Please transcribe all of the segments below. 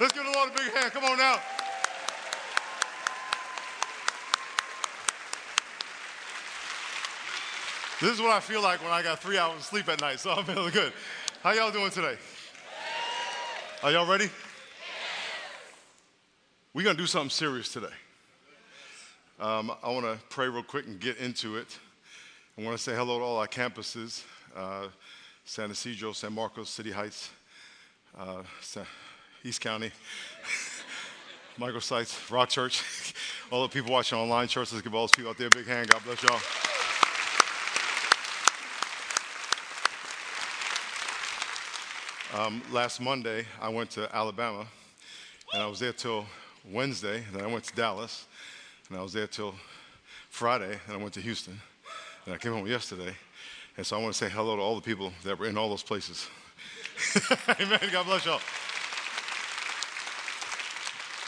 Let's give the Lord a big hand. Come on now. This is what I feel like when I got three hours of sleep at night, so I'm feeling good. How y'all doing today? Are y'all ready? We're going to do something serious today. Um, I want to pray real quick and get into it. I want to say hello to all our campuses uh, San Ysidro, San Marcos, City Heights, uh, East County, microsites, Rock Church, all the people watching online church. Let's give all those people out there a big hand. God bless y'all. Um, last Monday, I went to Alabama, and I was there till Wednesday, then I went to Dallas, and I was there till Friday, and I went to Houston, and I came home yesterday. And so I want to say hello to all the people that were in all those places. Amen. God bless y'all.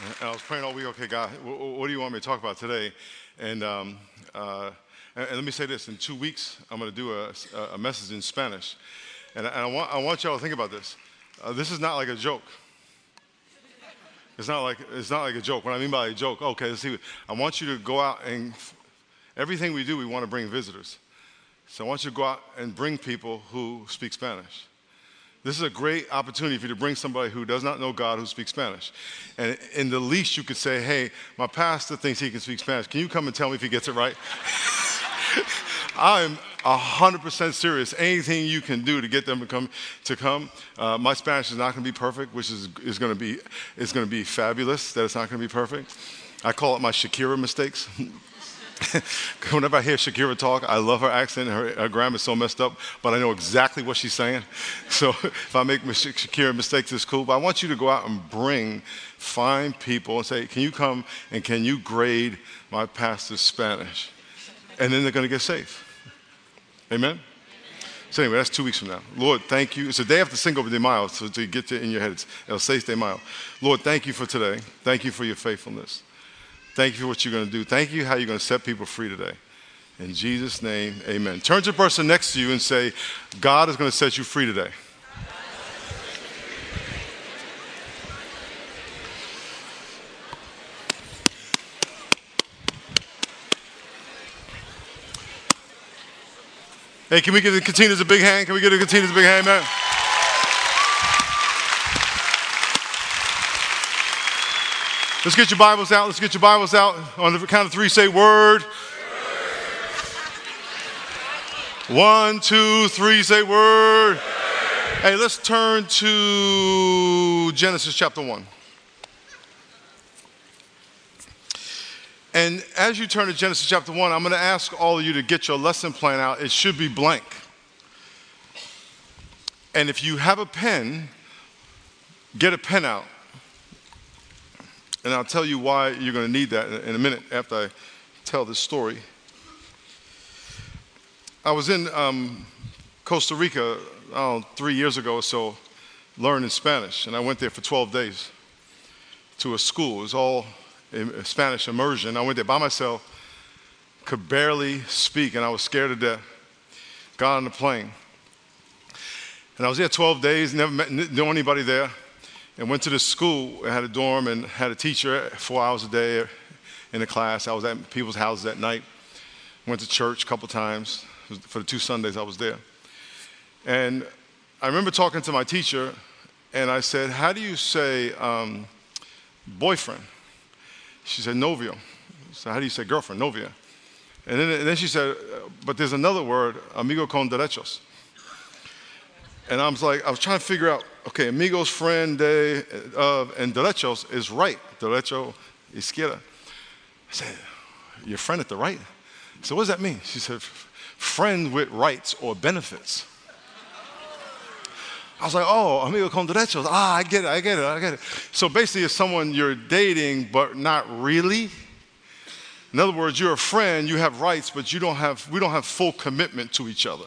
And I was praying all week, okay, God, what do you want me to talk about today? And, um, uh, and, let me say this in two weeks, I'm going to do a, a message in Spanish. And, and I, want, I want y'all to think about this. Uh, this is not like a joke. It's not like it's not like a joke. What I mean by a joke, okay, let's see. I want you to go out and everything we do, we want to bring visitors. So I want you to go out and bring people who speak Spanish. This is a great opportunity for you to bring somebody who does not know God who speaks Spanish. And in the least, you could say, hey, my pastor thinks he can speak Spanish. Can you come and tell me if he gets it right? I'm 100% serious. Anything you can do to get them to come, to come. Uh, my Spanish is not going to be perfect, which is, is going to be is going to be fabulous. That it's not going to be perfect. I call it my Shakira mistakes. Whenever I hear Shakira talk, I love her accent. Her, her grammar is so messed up, but I know exactly what she's saying. So if I make Shakira mistakes, it's cool. But I want you to go out and bring, find people and say, Can you come and can you grade my pastor's Spanish? And then they're going to get saved. Amen? So anyway, that's two weeks from now. Lord, thank you. It's a day after de Mayo, so to get it in your head, it's El Seis de Mayo. Lord, thank you for today. Thank you for your faithfulness. Thank you for what you're going to do. Thank you how you're going to set people free today. In Jesus' name, amen. Turn to the person next to you and say, God is going to set you free today. Hey, can we give the Catinas a big hand? Can we give the Catinas a big hand, man? Let's get your Bibles out. Let's get your Bibles out. On the count of three, say word. One, two, three, say word. Hey, let's turn to Genesis chapter 1. And as you turn to Genesis chapter 1, I'm going to ask all of you to get your lesson plan out. It should be blank. And if you have a pen, get a pen out. And I'll tell you why you're going to need that in a minute after I tell this story. I was in um, Costa Rica three years ago or so learning Spanish, and I went there for 12 days to a school. It was all Spanish immersion. I went there by myself, could barely speak, and I was scared to death. Got on the plane. And I was there 12 days, never met, knew anybody there, and went to the school. I had a dorm and had a teacher four hours a day in the class. I was at people's houses at night. Went to church a couple times for the two Sundays I was there. And I remember talking to my teacher, and I said, How do you say um, boyfriend? She said, novio. So how do you say girlfriend? Novia. And then, and then she said, but there's another word, amigo con derechos. And I was like, I was trying to figure out, okay, amigos, friend, de, of, and derechos is right. Derecho, izquierda. I said, your friend at the right? So what does that mean? She said, friend with rights or benefits. I was like, oh, amigo con derechos. Ah, I get it, I get it, I get it. So basically, it's someone you're dating, but not really. In other words, you're a friend, you have rights, but you don't have, we don't have full commitment to each other.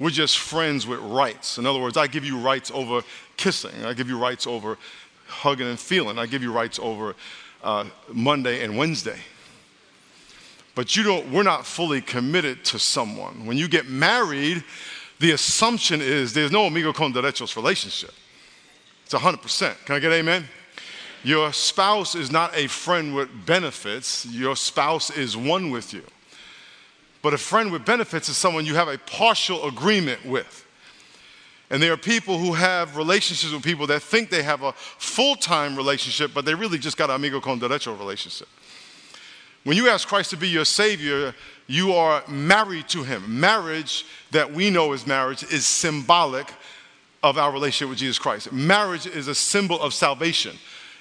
We're just friends with rights. In other words, I give you rights over kissing, I give you rights over hugging and feeling, I give you rights over uh, Monday and Wednesday. But you don't, we're not fully committed to someone. When you get married, the assumption is there's no amigo con derechos relationship. It's 100%. Can I get amen? Your spouse is not a friend with benefits, your spouse is one with you. But a friend with benefits is someone you have a partial agreement with. And there are people who have relationships with people that think they have a full time relationship, but they really just got an amigo con derecho relationship. When you ask Christ to be your Savior, you are married to Him. Marriage, that we know as marriage, is symbolic of our relationship with Jesus Christ. Marriage is a symbol of salvation.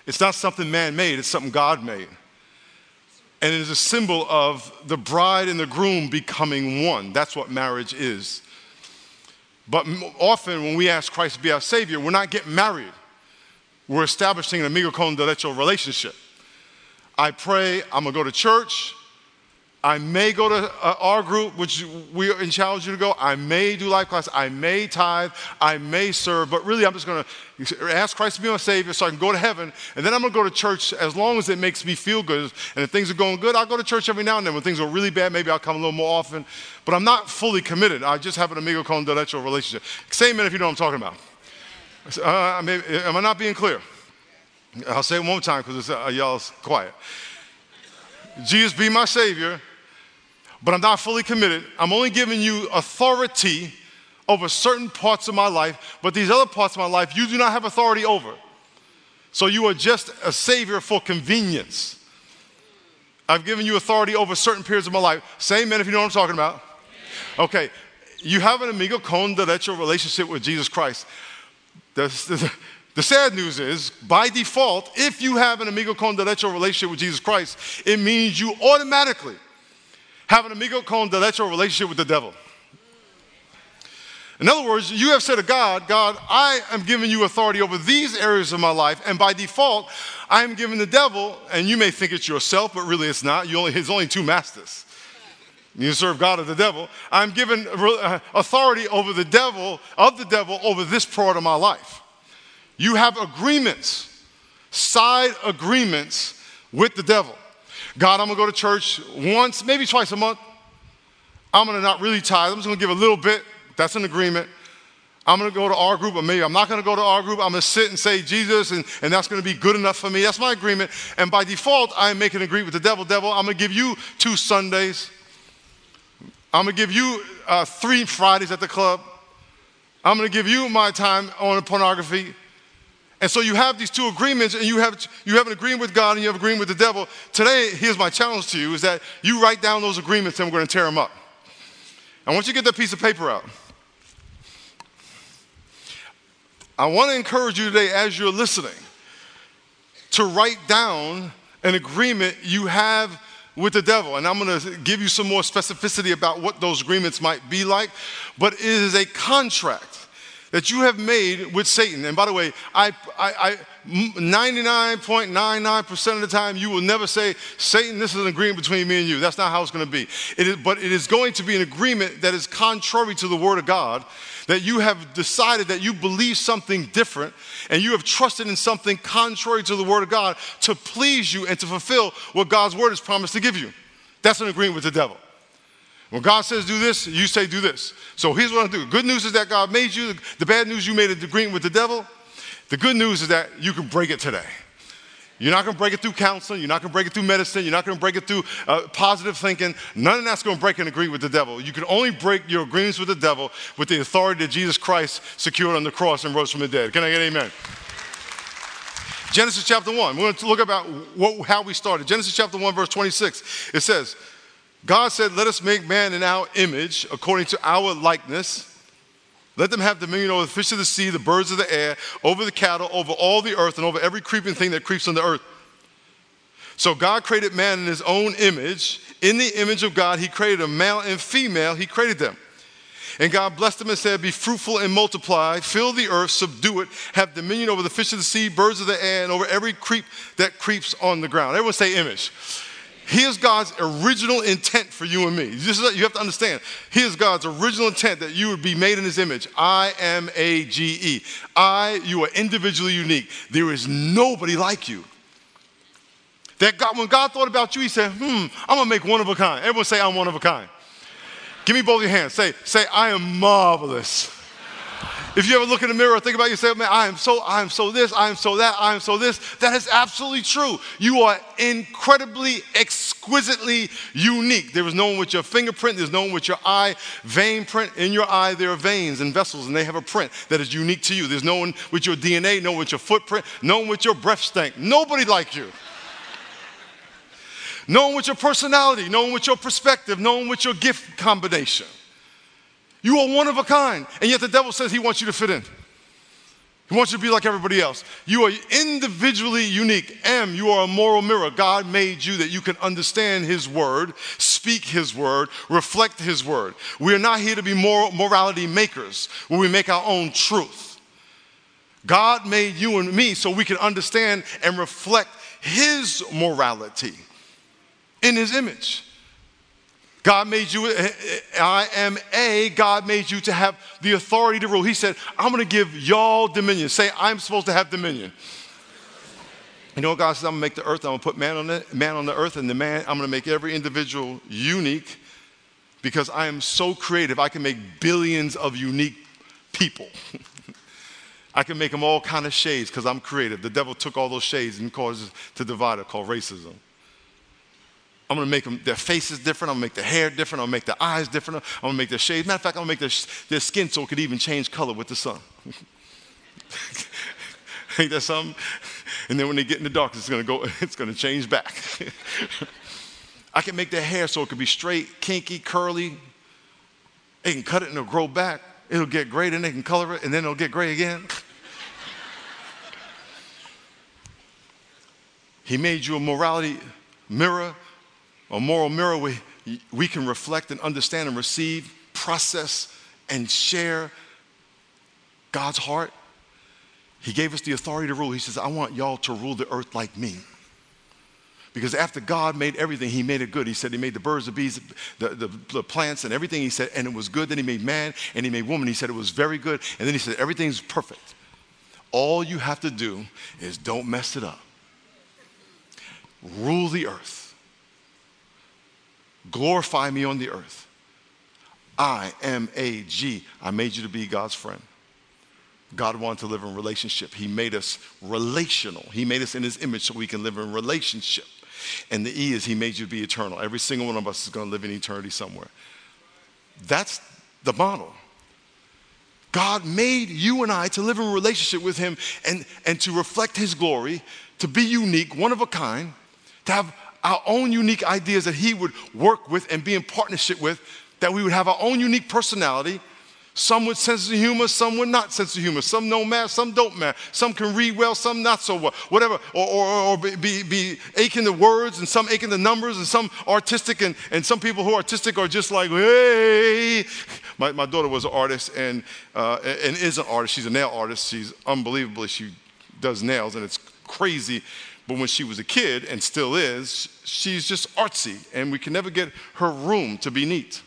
It's not something man made, it's something God made. And it is a symbol of the bride and the groom becoming one. That's what marriage is. But often when we ask Christ to be our Savior, we're not getting married. We're establishing an amigo con derecho relationship. I pray, I'm gonna go to church. I may go to uh, our group, which we challenge you to go. I may do life class. I may tithe. I may serve. But really, I'm just going to ask Christ to be my Savior so I can go to heaven. And then I'm going to go to church as long as it makes me feel good. And if things are going good, I'll go to church every now and then. When things are really bad, maybe I'll come a little more often. But I'm not fully committed. I just have an amigo con derecho relationship. Say amen if you know what I'm talking about. Uh, maybe, am I not being clear? I'll say it one more time because uh, y'all's quiet. Jesus be my Savior but I'm not fully committed. I'm only giving you authority over certain parts of my life, but these other parts of my life you do not have authority over. So you are just a savior for convenience. I've given you authority over certain periods of my life. Say amen if you know what I'm talking about. Okay, you have an amigo con derecho relationship with Jesus Christ. The, the, the, sad news is, by default, if you have an amigo con derecho relationship with Jesus Christ, it means you automatically have an amigo con derecho relationship with the devil. In other words, you have said to God, God, I am giving you authority over these areas of my life, and by default, I am giving the devil, and you may think it's yourself, but really it's not. You only, there's only two masters. You serve God or the devil. I'm given uh, authority over the devil, of the devil, over this part of my life. You have agreements, side agreements with the devil. God, I'm gonna go to church once, maybe twice a month. I'm gonna not really tithe. I'm just gonna give a little bit. That's an agreement. I'm gonna go to our group, or maybe I'm not gonna go to our group. I'm gonna sit and say Jesus, and, and that's gonna be good enough for me. That's my agreement. And by default, I'm making an agreement with the devil. Devil, I'm gonna give you two Sundays. I'm gonna give you uh, three Fridays at the club. I'm gonna give you my time on pornography. And so you have these two agreements, and you have, you have an agreement with God and you have an agreement with the devil. Today, here's my challenge to you is that you write down those agreements and we're going to tear them up. I want you to get that piece of paper out. I want to encourage you today, as you're listening, to write down an agreement you have with the devil. And I'm going to give you some more specificity about what those agreements might be like. But it is a contract that you have made with Satan. And by the way, I, I, I 99.99% of the time, you will never say, Satan, this is an agreement between me and you. That's not how it's going to be. It is, but it is going to be an agreement that is contrary to the Word of God, that you have decided that you believe something different and you have trusted in something contrary to the Word of God to please you and to fulfill what God's Word has promised to give you. That's an agreement with the devil. When God says do this, you say do this. So here's what I do. Good news is that God made you. The bad news, you made an agreement with the devil. The good news is that you can break it today. You're not going to break it through counseling. You're not going to break it through medicine. You're not going to break it through uh, positive thinking. None of that's going to break an agreement with the devil. You can only break your agreements with the devil with the authority that Jesus Christ secured on the cross and rose from the dead. Can I get amen? Genesis chapter 1. We're going to look about what, how we started. Genesis chapter 1, verse 26. It says, God said, Let us make man in our image, according to our likeness. Let them have dominion over the fish of the sea, the birds of the air, over the cattle, over all the earth, and over every creeping thing that creeps on the earth. So God created man in his own image. In the image of God, he created a male and female, he created them. And God blessed them and said, Be fruitful and multiply, fill the earth, subdue it, have dominion over the fish of the sea, birds of the air, and over every creep that creeps on the ground. Everyone say image. Here's God's original intent for you and me. You have to understand. Here's God's original intent that you would be made in His image. I am A G E. I, you are individually unique. There is nobody like you. That God, when God thought about you, He said, "Hmm, I'm gonna make one of a kind." Everyone say, "I'm one of a kind." Give me both your hands. Say, say, "I am marvelous." If you ever look in the mirror, think about yourself, man, I am so, I am so this, I am so that, I am so this. That is absolutely true. You are incredibly, exquisitely unique. There is no one with your fingerprint, there's no one with your eye vein print. In your eye, there are veins and vessels, and they have a print that is unique to you. There's no one with your DNA, no one with your footprint, no one with your breath stank. Nobody like you. No one with your personality, no one with your perspective, no one with your gift combination. You are one of a kind. And yet the devil says he wants you to fit in. He wants you to be like everybody else. You are individually unique. M, you are a moral mirror. God made you that you can understand His word, speak His word, reflect His word. We are not here to be moral, morality makers where we make our own truth. God made you and me so we can understand and reflect His morality in His image. God made you, I am a, God made you to have the authority to rule. He said, I'm going to give y'all dominion. Say, I'm supposed to have dominion. You know what God says? I'm going to make the earth, I'm going to put man on, it, man on the earth, and the man, I'm going to make every individual unique because I am so creative. I can make billions of unique people. I can make them all kind of shades because I'm creative. The devil took all those shades and caused to divide it called racism. I'm gonna make them, their faces different. I'm gonna make the hair different. I'm gonna make the eyes different. I'm gonna make their shades. Matter of fact, I'm gonna make their, their skin so it could even change color with the sun. Ain't that something? And then when they get in the dark, it's gonna go, it's gonna change back. I can make their hair so it could be straight, kinky, curly. They can cut it and it'll grow back. It'll get gray, then they can color it, and then it'll get gray again. he made you a morality mirror a moral mirror we, we can reflect and understand and receive, process, and share God's heart. He gave us the authority to rule. He says, I want y'all to rule the earth like me. Because after God made everything, He made it good. He said He made the birds, the bees, the, the, the, plants, and everything. He said, and it was good. Then He made man and He made woman. He said it was very good. And then He said, everything's perfect. All you have to do is don't mess it up. Rule the earth. Glorify me on the earth. I am a G. I made you to be God's friend. God wanted to live in relationship. He made us relational. He made us in his image so we can live in relationship. And the E is he made you to be eternal. Every single one of us is going to live in eternity somewhere. That's the model. God made you and I to live in relationship with him and, and to reflect his glory, to be unique, one of a kind, to have our own unique ideas that He would work with and be in partnership with, that we would have our own unique personality. Some with sense of humor, some with not sense of humor. Some know math, some don't math. Some can read well, some not so well. Whatever. Or, or, or be, be aching the words and some aching the numbers and some artistic and, and some people who are artistic are just like, hey. My, my daughter was an artist and, uh, and is an artist. She's a nail artist. She's unbelievably, she does nails and it's crazy but when she was a kid, and still is, she's just artsy, and we can never get her room to be neat.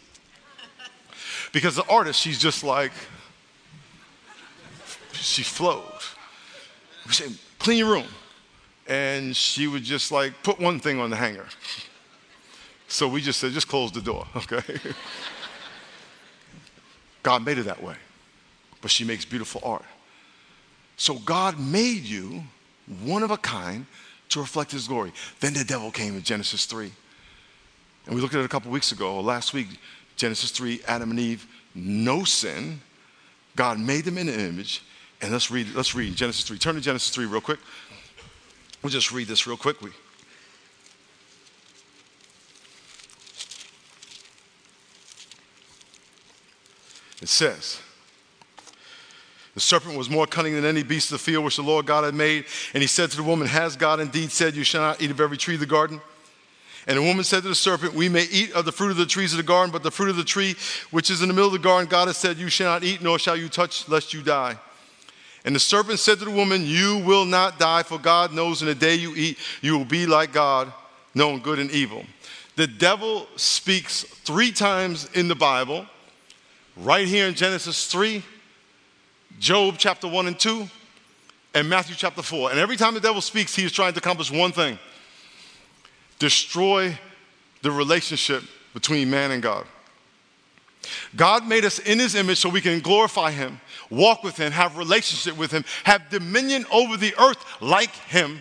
Because the artist, she's just like, she flows. We say, clean your room. And she would just like put one thing on the hanger. So we just said, just close the door, okay? God made it that way. But she makes beautiful art. So God made you one of a kind to reflect his glory. Then the devil came in Genesis 3. And we looked at it a couple weeks ago, last week, Genesis 3, Adam and Eve, no sin. God made them in the image. And let's read, let's read Genesis 3. Turn to Genesis 3 real quick. We'll just read this real quickly. It says, the serpent was more cunning than any beast of the field which the Lord God had made. And he said to the woman, Has God indeed said, You shall not eat of every tree of the garden? And the woman said to the serpent, We may eat of the fruit of the trees of the garden, but the fruit of the tree which is in the middle of the garden, God has said, You shall not eat, nor shall you touch, lest you die. And the serpent said to the woman, You will not die, for God knows in the day you eat, you will be like God, knowing good and evil. The devil speaks three times in the Bible, right here in Genesis 3 Job chapter 1 and 2, and Matthew chapter 4. And every time the devil speaks, he is trying to accomplish one thing destroy the relationship between man and God. God made us in his image so we can glorify him, walk with him, have relationship with him, have dominion over the earth like him.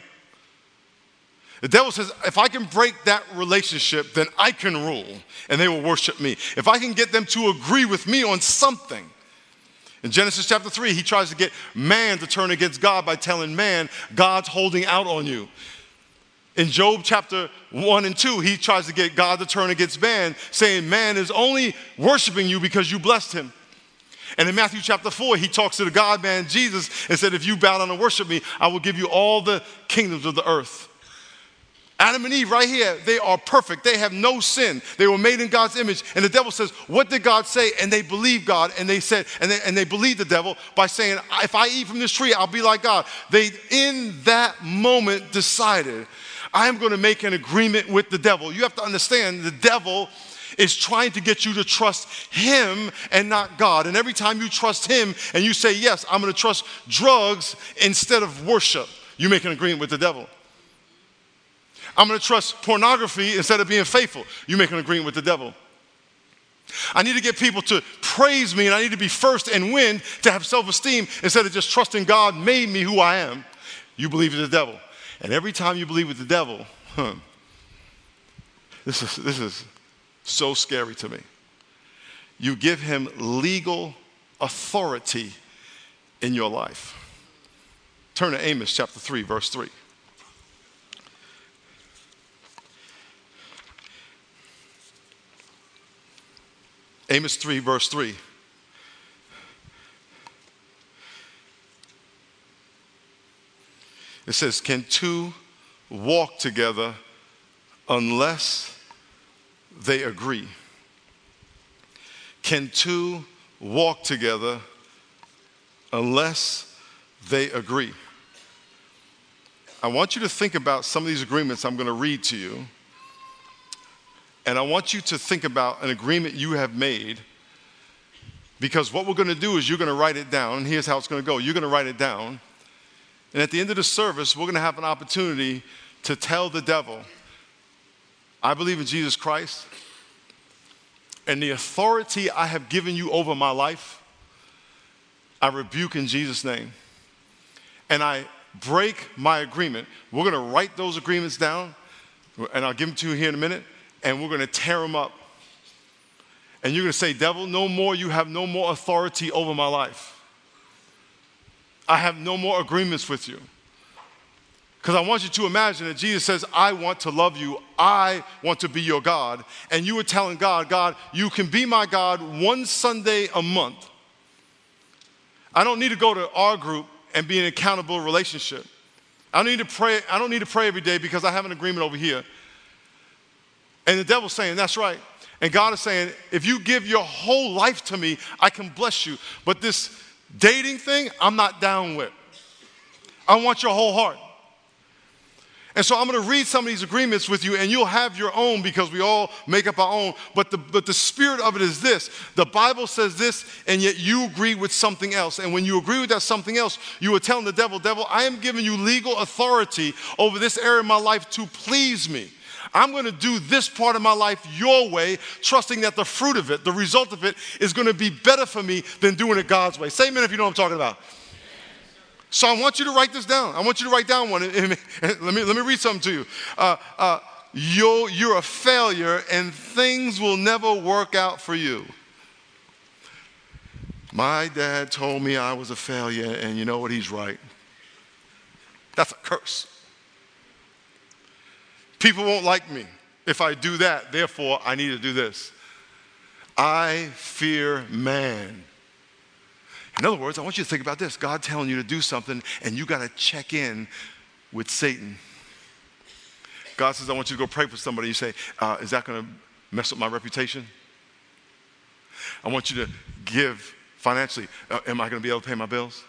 The devil says, if I can break that relationship, then I can rule and they will worship me. If I can get them to agree with me on something. In Genesis chapter 3, he tries to get man to turn against God by telling man, God's holding out on you. In Job chapter 1 and 2, he tries to get God to turn against man, saying, Man is only worshiping you because you blessed him. And in Matthew chapter 4, he talks to the God man Jesus and said, If you bow down and worship me, I will give you all the kingdoms of the earth. Adam and Eve, right here, they are perfect. They have no sin. They were made in God's image. And the devil says, What did God say? And they believe God. And they said, and they, and they believe the devil by saying, If I eat from this tree, I'll be like God. They, in that moment, decided, I am going to make an agreement with the devil. You have to understand the devil is trying to get you to trust him and not God. And every time you trust him and you say, Yes, I'm going to trust drugs instead of worship, you make an agreement with the devil. I'm going to trust pornography instead of being faithful. You make an agreement with the devil. I need to get people to praise me and I need to be first and win to have self esteem instead of just trusting God made me who I am. You believe in the devil. And every time you believe with the devil, huh, this, is, this is so scary to me. You give him legal authority in your life. Turn to Amos chapter 3, verse 3. Amos 3, verse 3. It says, Can two walk together unless they agree? Can two walk together unless they agree? I want you to think about some of these agreements I'm going to read to you and I want you to think about an agreement you have made because what we're going to do is you're going to write it down. Here's how it's going to go you're going to write it down. And at the end of the service, we're going to have an opportunity to tell the devil, I believe in Jesus Christ, and the authority I have given you over my life, I rebuke in Jesus' name. And I break my agreement. We're going to write those agreements down, and I'll give them to you here in a minute and we're going to tear them up. And you're going to say, Devil, no more, you have no more authority over my life. I have no more agreements with you. Because I want you to imagine that Jesus says, I want to love you. I want to be your God. And you were telling God, God, you can be my God one Sunday a month. I don't need to go to our group and be an accountable relationship. I don't need to pray, I don't need to pray every day because I have an agreement over here. And the devil's saying, That's right. And God is saying, If you give your whole life to me, I can bless you. But this dating thing, I'm not down with. I want your whole heart. And so I'm going to read some of these agreements with you, and you'll have your own because we all make up our own. But the, but the spirit of it is this the Bible says this, and yet you agree with something else. And when you agree with that something else, you are telling the devil, Devil, I am giving you legal authority over this area of my life to please me. I'm going to do this part of my life your way, trusting that the fruit of it, the result of it, is going to be better for me than doing it God's way. Say amen if you know what I'm talking about. So I want you to write this down. I want you to write down one. let, me, let me read something to you. Uh, uh, you're, you're a failure and things will never work out for you. My dad told me I was a failure, and you know what? He's right. That's a curse. People won't like me if I do that, therefore, I need to do this. I fear man. In other words, I want you to think about this God telling you to do something, and you got to check in with Satan. God says, I want you to go pray for somebody. You say, uh, Is that going to mess up my reputation? I want you to give financially. Uh, am I going to be able to pay my bills?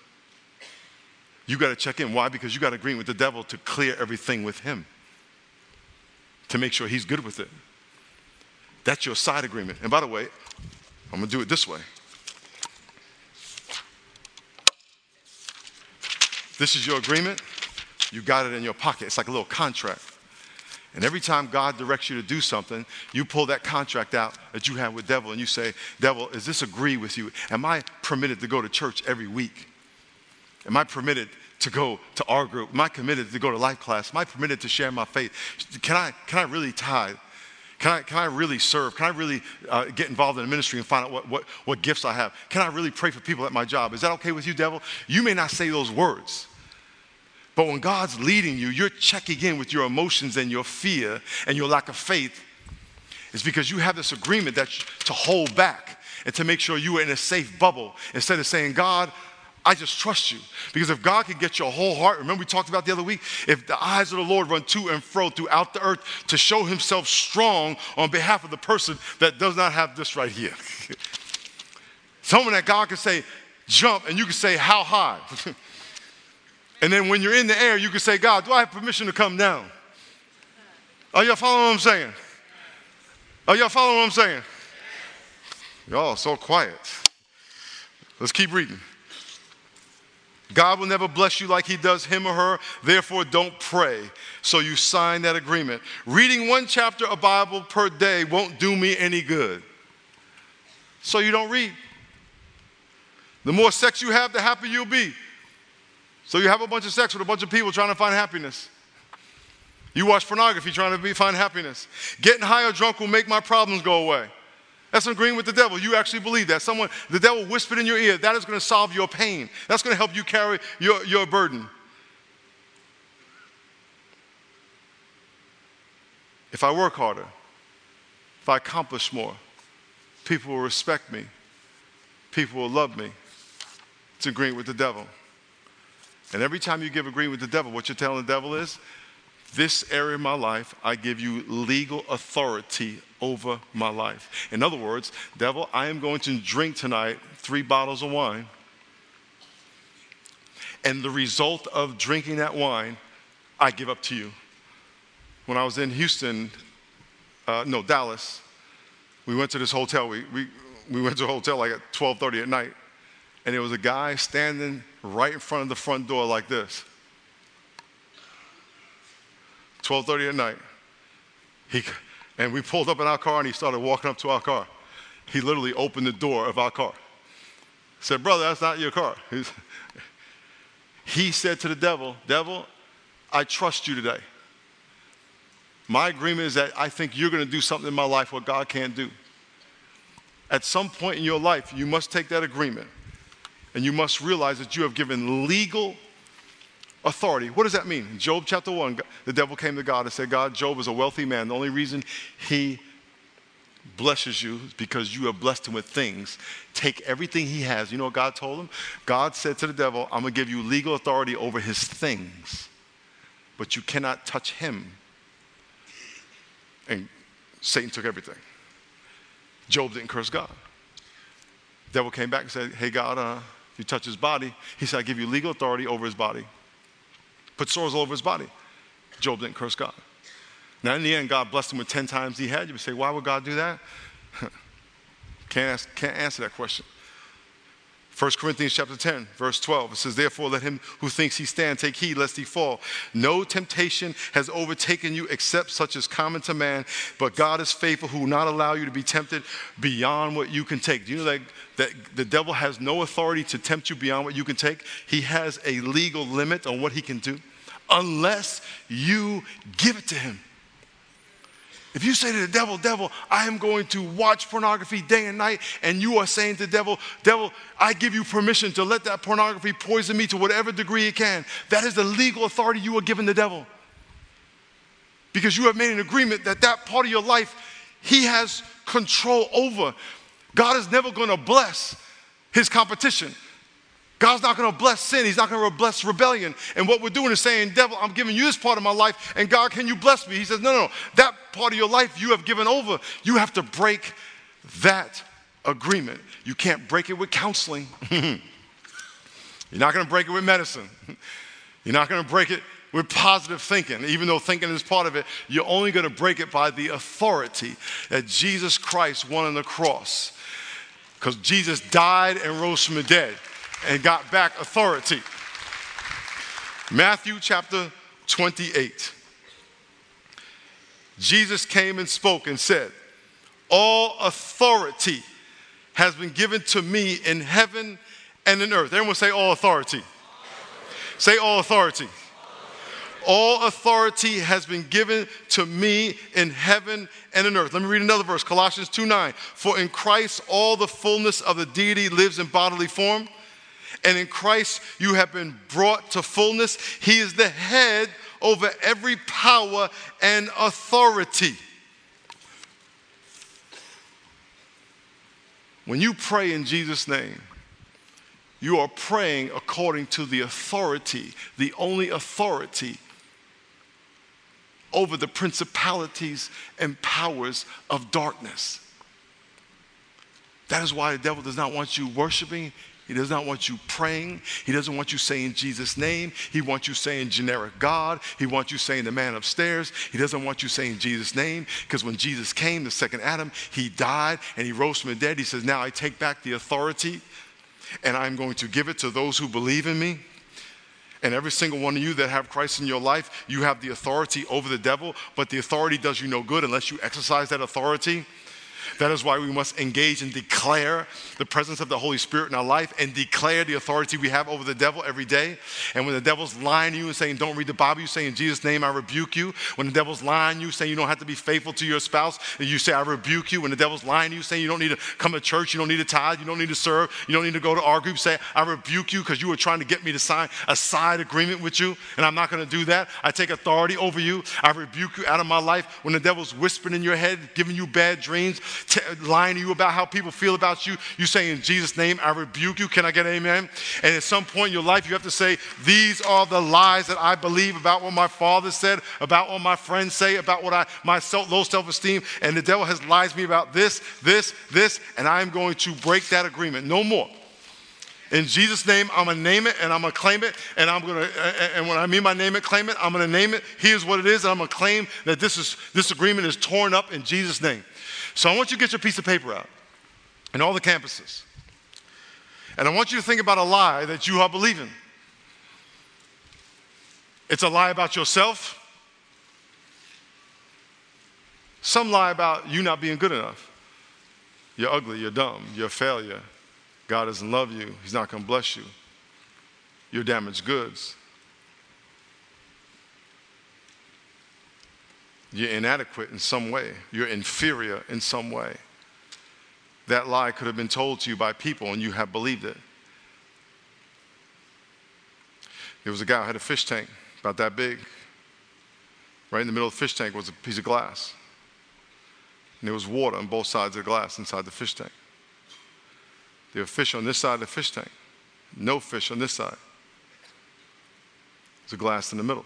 You got to check in. Why? Because you got to agree with the devil to clear everything with him to make sure he's good with it. That's your side agreement. And by the way, I'm going to do it this way. This is your agreement. You got it in your pocket. It's like a little contract. And every time God directs you to do something, you pull that contract out that you have with devil and you say, Devil, is this agree with you? Am I permitted to go to church every week? Am I permitted to go to our group? Am I committed to go to life class? Am I permitted to share my faith? Can I, can I really tithe? Can I, can I really serve? Can I really uh, get involved in the ministry and find out what, what, what gifts I have? Can I really pray for people at my job? Is that okay with you, devil? You may not say those words. But when God's leading you, you're checking in with your emotions and your fear and your lack of faith. It's because you have this agreement that to hold back and to make sure you are in a safe bubble instead of saying, God, I just trust you. Because if God can get your whole heart, remember we talked about the other week? If the eyes of the Lord run to and fro throughout the earth to show himself strong on behalf of the person that does not have this right here. Someone that God can say, jump, and you can say, how high? and then when you're in the air, you can say, God, do I have permission to come down? Are y'all following what I'm saying? Are y'all following what I'm saying? Y'all so quiet. Let's keep reading. God will never bless you like he does him or her. Therefore, don't pray. So you sign that agreement. Reading one chapter of Bible per day won't do me any good. So you don't read. The more sex you have, the happier you'll be. So you have a bunch of sex with a bunch of people trying to find happiness. You watch pornography trying to be, find happiness. Getting high or drunk will make my problems go away. That's agreeing with the devil. You actually believe that. Someone, the devil whispered in your ear, that is going to solve your pain. That's going to help you carry your, your burden. If I work harder, if I accomplish more, people will respect me, people will love me. It's agreeing with the devil. And every time you give agreement with the devil, what you're telling the devil is, this area of my life, I give you legal authority over my life. In other words, devil, I am going to drink tonight three bottles of wine. And the result of drinking that wine, I give up to you. When I was in Houston, uh, no, Dallas, we went to this hotel. We, we, we went to a hotel like at 12:30 at night, and there was a guy standing right in front of the front door like this. 12:30 at night. He, and we pulled up in our car and he started walking up to our car. He literally opened the door of our car. Said, Brother, that's not your car. He said to the devil, Devil, I trust you today. My agreement is that I think you're going to do something in my life what God can't do. At some point in your life, you must take that agreement and you must realize that you have given legal authority. What does that mean? In Job chapter 1, the devil came to God and said, God, Job is a wealthy man. The only reason he blesses you is because you have blessed him with things. Take everything he has. You know what God told him? God said to the devil, I'm going to give you legal authority over his things, but you cannot touch him. And Satan took everything. Job didn't curse God. The devil came back and said, Hey, God, uh, you touch his body. He said, I give you legal authority over his body put sores all over his body. Job didn't curse God. Now, in the end, God blessed him with 10 times he had. You would say, why would God do that? can't, ask, can't answer that question. 1 Corinthians chapter 10, verse 12, it says, Therefore, let him who thinks he stand take heed lest he fall. No temptation has overtaken you except such as common to man, but God is faithful who will not allow you to be tempted beyond what you can take. Do you know that, that the devil has no authority to tempt you beyond what you can take? He has a legal limit on what he can do unless you give it to him. If you say to the devil, devil, I am going to watch pornography day and night, and you are saying to the devil, devil, I give you permission to let that pornography poison me to whatever degree it can, that is the legal authority you are giving the devil. Because you have made an agreement that that part of your life, he has control over. God is never going to bless his competition. God's not going to bless sin. He's not going to bless rebellion. And what we're doing is saying, Devil, I'm giving you this part of my life, and God, can you bless me? He says, No, no, no. That part of your life you have given over. You have to break that agreement. You can't break it with counseling. You're not going to break it with medicine. You're not going to break it with positive thinking. Even though thinking is part of it, you're only going to break it by the authority that Jesus Christ won on the cross. Because Jesus died and rose from the dead and got back authority. Matthew chapter 28. Jesus came and spoke and said, All authority has been given to me in heaven and in earth. Everyone say, All authority. Say, All authority. All authority has been given to me in heaven and in earth. Let me read another verse Colossians 2 9. For in Christ all the fullness of the deity lives in bodily form. And in Christ you have been brought to fullness. He is the head over every power and authority. When you pray in Jesus' name, you are praying according to the authority, the only authority over the principalities and powers of darkness. That is why the devil does not want you worshiping. He does not want you praying. He doesn't want you saying Jesus' name. He wants you saying generic God. He wants you saying the man upstairs. He doesn't want you saying Jesus' name because when Jesus came, the second Adam, he died and he rose from the dead. He says, Now I take back the authority and I'm going to give it to those who believe in me. And every single one of you that have Christ in your life, you have the authority over the devil, but the authority does you no good unless you exercise that authority. That is why we must engage and declare the presence of the Holy Spirit in our life and declare the authority we have over the devil every day. And when the devil's lying to you and saying, Don't read the Bible, you say, In Jesus' name, I rebuke you. When the devil's lying to you, saying you don't have to be faithful to your spouse, you say, I rebuke you. When the devil's lying to you, saying you don't need to come to church, you don't need to tithe, you don't need to serve, you don't need to go to our group, say, I rebuke you because you were trying to get me to sign a side agreement with you, and I'm not going to do that. I take authority over you. I rebuke you out of my life. When the devil's whispering in your head, giving you bad dreams, t- lying to you about how people feel about you, you say, In Jesus' name, I rebuke you. Can I get amen? And at some point in your life, you have to say, These are the lies that I believe about what my father said, about what my friends say, about what I, my self, low self esteem. And the devil has lied to me about this, this, this, and I'm going to break that agreement. No more. In Jesus' name, I'm gonna name it and I'm gonna claim it. And I'm gonna, and when I mean by name it, claim it, I'm gonna name it. Here's what it is, and I'm gonna claim that this is this agreement is torn up in Jesus' name. So I want you to get your piece of paper out and all the campuses. And I want you to think about a lie that you are believing. It's a lie about yourself. Some lie about you not being good enough. You're ugly, you're dumb, you're a failure. God doesn't love you, He's not going to bless you. You're damaged goods. You're inadequate in some way. You're inferior in some way. That lie could have been told to you by people and you have believed it. There was a guy who had a fish tank about that big. Right in the middle of the fish tank was a piece of glass. And there was water on both sides of the glass inside the fish tank. There were fish on this side of the fish tank, no fish on this side. There's a glass in the middle.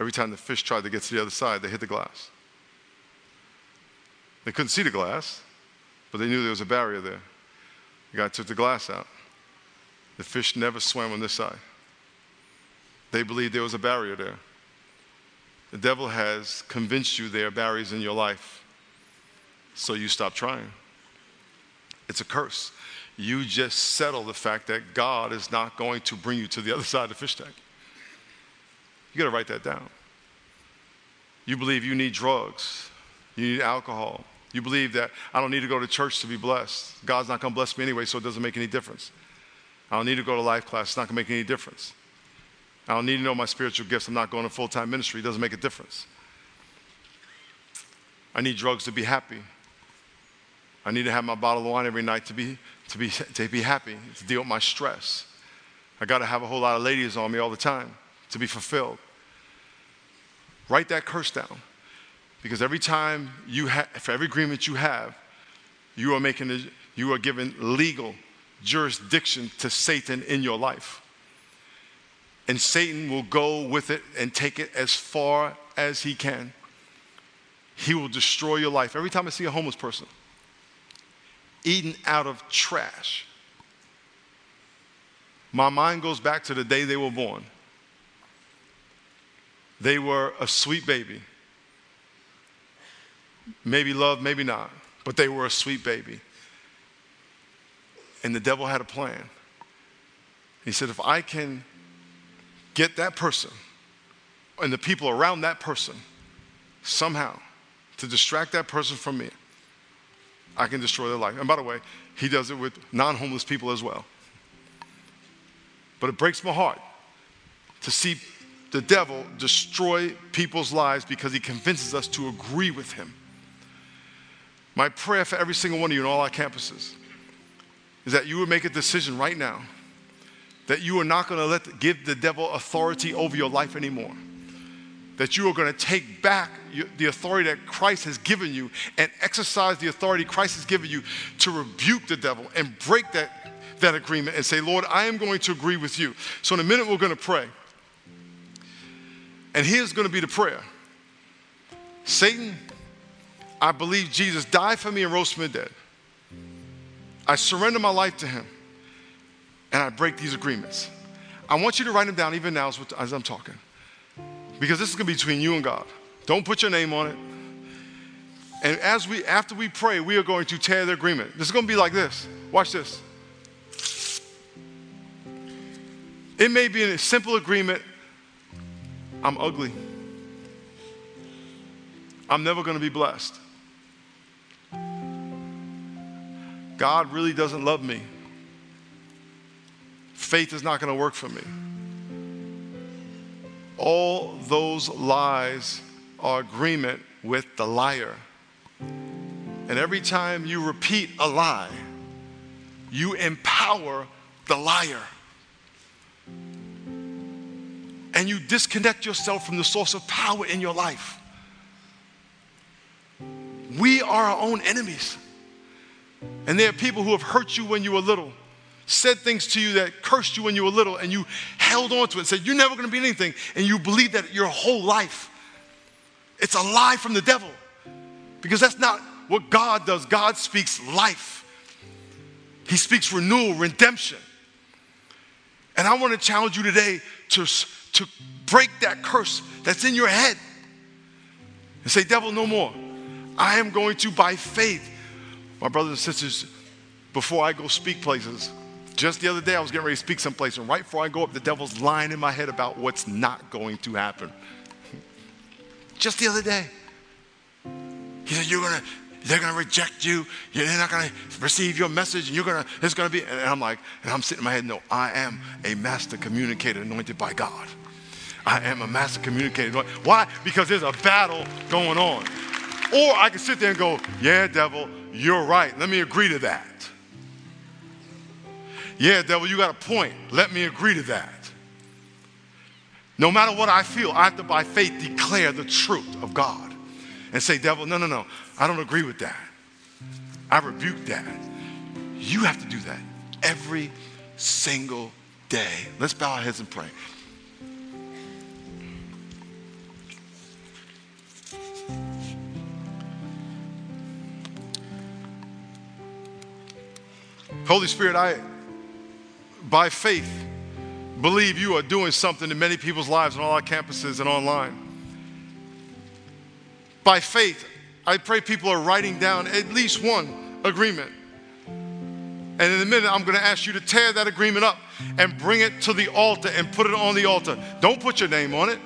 Every time the fish tried to get to the other side, they hit the glass. They couldn't see the glass, but they knew there was a barrier there. The guy took the glass out. The fish never swam on this side. They believed there was a barrier there. The devil has convinced you there are barriers in your life, so you stop trying. It's a curse. You just settle the fact that God is not going to bring you to the other side of the fish tank. You got to write that down. You believe you need drugs, you need alcohol. You believe that I don't need to go to church to be blessed. God's not going to bless me anyway, so it doesn't make any difference. I don't need to go to life class, it's not going to make any difference. I don't need to know my spiritual gifts, I'm not going to full time ministry, it doesn't make a difference. I need drugs to be happy. I need to have my bottle of wine every night to be, to be, to be happy, to deal with my stress. I got to have a whole lot of ladies on me all the time to be fulfilled. Write that curse down. Because every time you have, for every agreement you have, you are making, a, you are giving legal jurisdiction to Satan in your life. And Satan will go with it and take it as far as he can. He will destroy your life. Every time I see a homeless person eating out of trash, my mind goes back to the day they were born. They were a sweet baby. Maybe loved, maybe not, but they were a sweet baby. And the devil had a plan. He said, if I can get that person and the people around that person somehow to distract that person from me, I can destroy their life. And by the way, he does it with non homeless people as well. But it breaks my heart to see the devil destroy people's lives because he convinces us to agree with him. My prayer for every single one of you in all our campuses is that you would make a decision right now that you are not going to let give the devil authority over your life anymore. That you are going to take back the authority that Christ has given you and exercise the authority Christ has given you to rebuke the devil and break that, that agreement and say, Lord, I am going to agree with you. So, in a minute, we're going to pray. And here's going to be the prayer Satan, I believe Jesus died for me and rose from the dead. I surrender my life to him and I break these agreements. I want you to write them down even now as I'm talking. Because this is going to be between you and God. Don't put your name on it. And as we after we pray, we are going to tear the agreement. This is going to be like this. Watch this. It may be a simple agreement. I'm ugly. I'm never going to be blessed. God really doesn't love me. Faith is not going to work for me. All those lies are agreement with the liar. And every time you repeat a lie, you empower the liar. And you disconnect yourself from the source of power in your life. We are our own enemies. And there are people who have hurt you when you were little, said things to you that cursed you when you were little, and you held on to it said, You're never gonna be anything. And you believe that your whole life. It's a lie from the devil. Because that's not what God does. God speaks life, He speaks renewal, redemption. And I wanna challenge you today to, to break that curse that's in your head and say, Devil, no more. I am going to, by faith, my brothers and sisters, before I go speak places, just the other day I was getting ready to speak someplace, and right before I go up, the devil's lying in my head about what's not going to happen. just the other day. He said, You're gonna, they're gonna reject you, they're not gonna receive your message, and you're gonna, it's gonna be, and I'm like, and I'm sitting in my head, no, I am a master communicator anointed by God. I am a master communicator. Why? Because there's a battle going on. Or I can sit there and go, Yeah, devil, you're right. Let me agree to that. Yeah, devil, you got a point. Let me agree to that. No matter what I feel, I have to, by faith, declare the truth of God and say, Devil, no, no, no, I don't agree with that. I rebuke that. You have to do that every single day. Let's bow our heads and pray. Holy Spirit, I, by faith, believe you are doing something in many people's lives on all our campuses and online. By faith, I pray people are writing down at least one agreement. And in a minute, I'm going to ask you to tear that agreement up and bring it to the altar and put it on the altar. Don't put your name on it,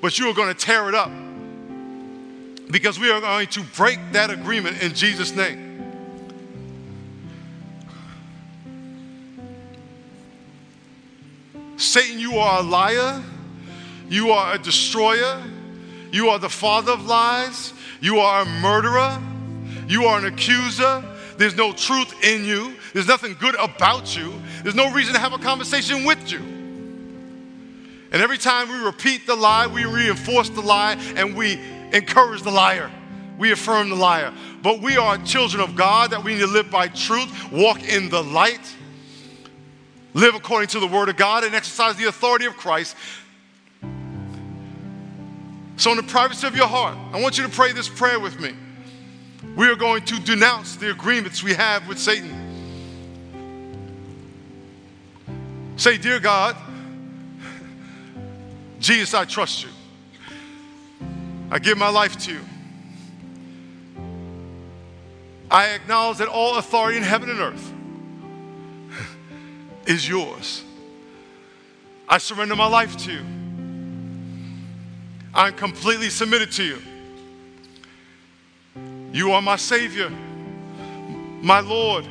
but you are going to tear it up because we are going to break that agreement in Jesus' name. Satan, you are a liar. You are a destroyer. You are the father of lies. You are a murderer. You are an accuser. There's no truth in you. There's nothing good about you. There's no reason to have a conversation with you. And every time we repeat the lie, we reinforce the lie and we encourage the liar. We affirm the liar. But we are children of God that we need to live by truth, walk in the light live according to the Word of God, and exercise the authority of Christ. So, in the privacy of your heart, I want you to pray this prayer with me. We are going to denounce the agreements we have with Satan. Say, Dear God, Jesus, I trust you. I give my life to you. I acknowledge that all authority in heaven and earth is yours. I surrender my life to you. I'm completely submitted to you. You are my Savior, my Lord.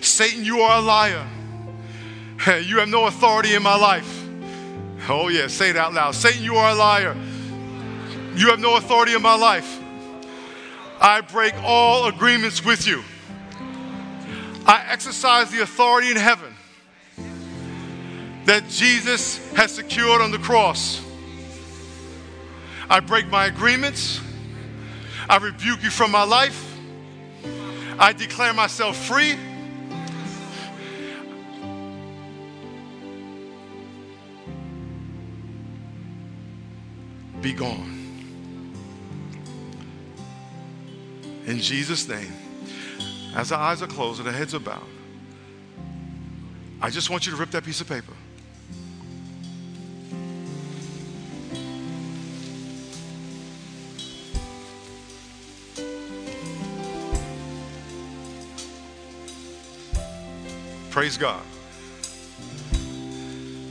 Satan, you are a liar. You have no authority in my life. Oh, yeah, say it out loud. Satan, you are a liar. You have no authority in my life. I break all agreements with you. I exercise the authority in heaven that Jesus has secured on the cross. I break my agreements. I rebuke you from my life. I declare myself free. Be gone. In Jesus' name, as our eyes are closed and our heads are bowed, I just want you to rip that piece of paper. Praise God.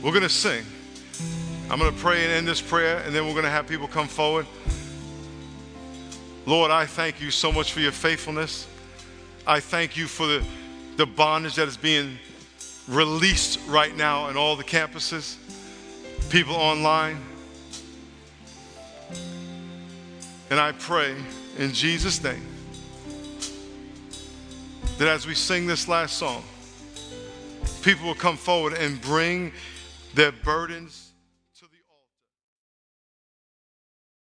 We're going to sing. I'm going to pray and end this prayer, and then we're going to have people come forward. Lord, I thank you so much for your faithfulness. I thank you for the, the bondage that is being released right now in all the campuses, people online. And I pray in Jesus' name that as we sing this last song, people will come forward and bring their burdens.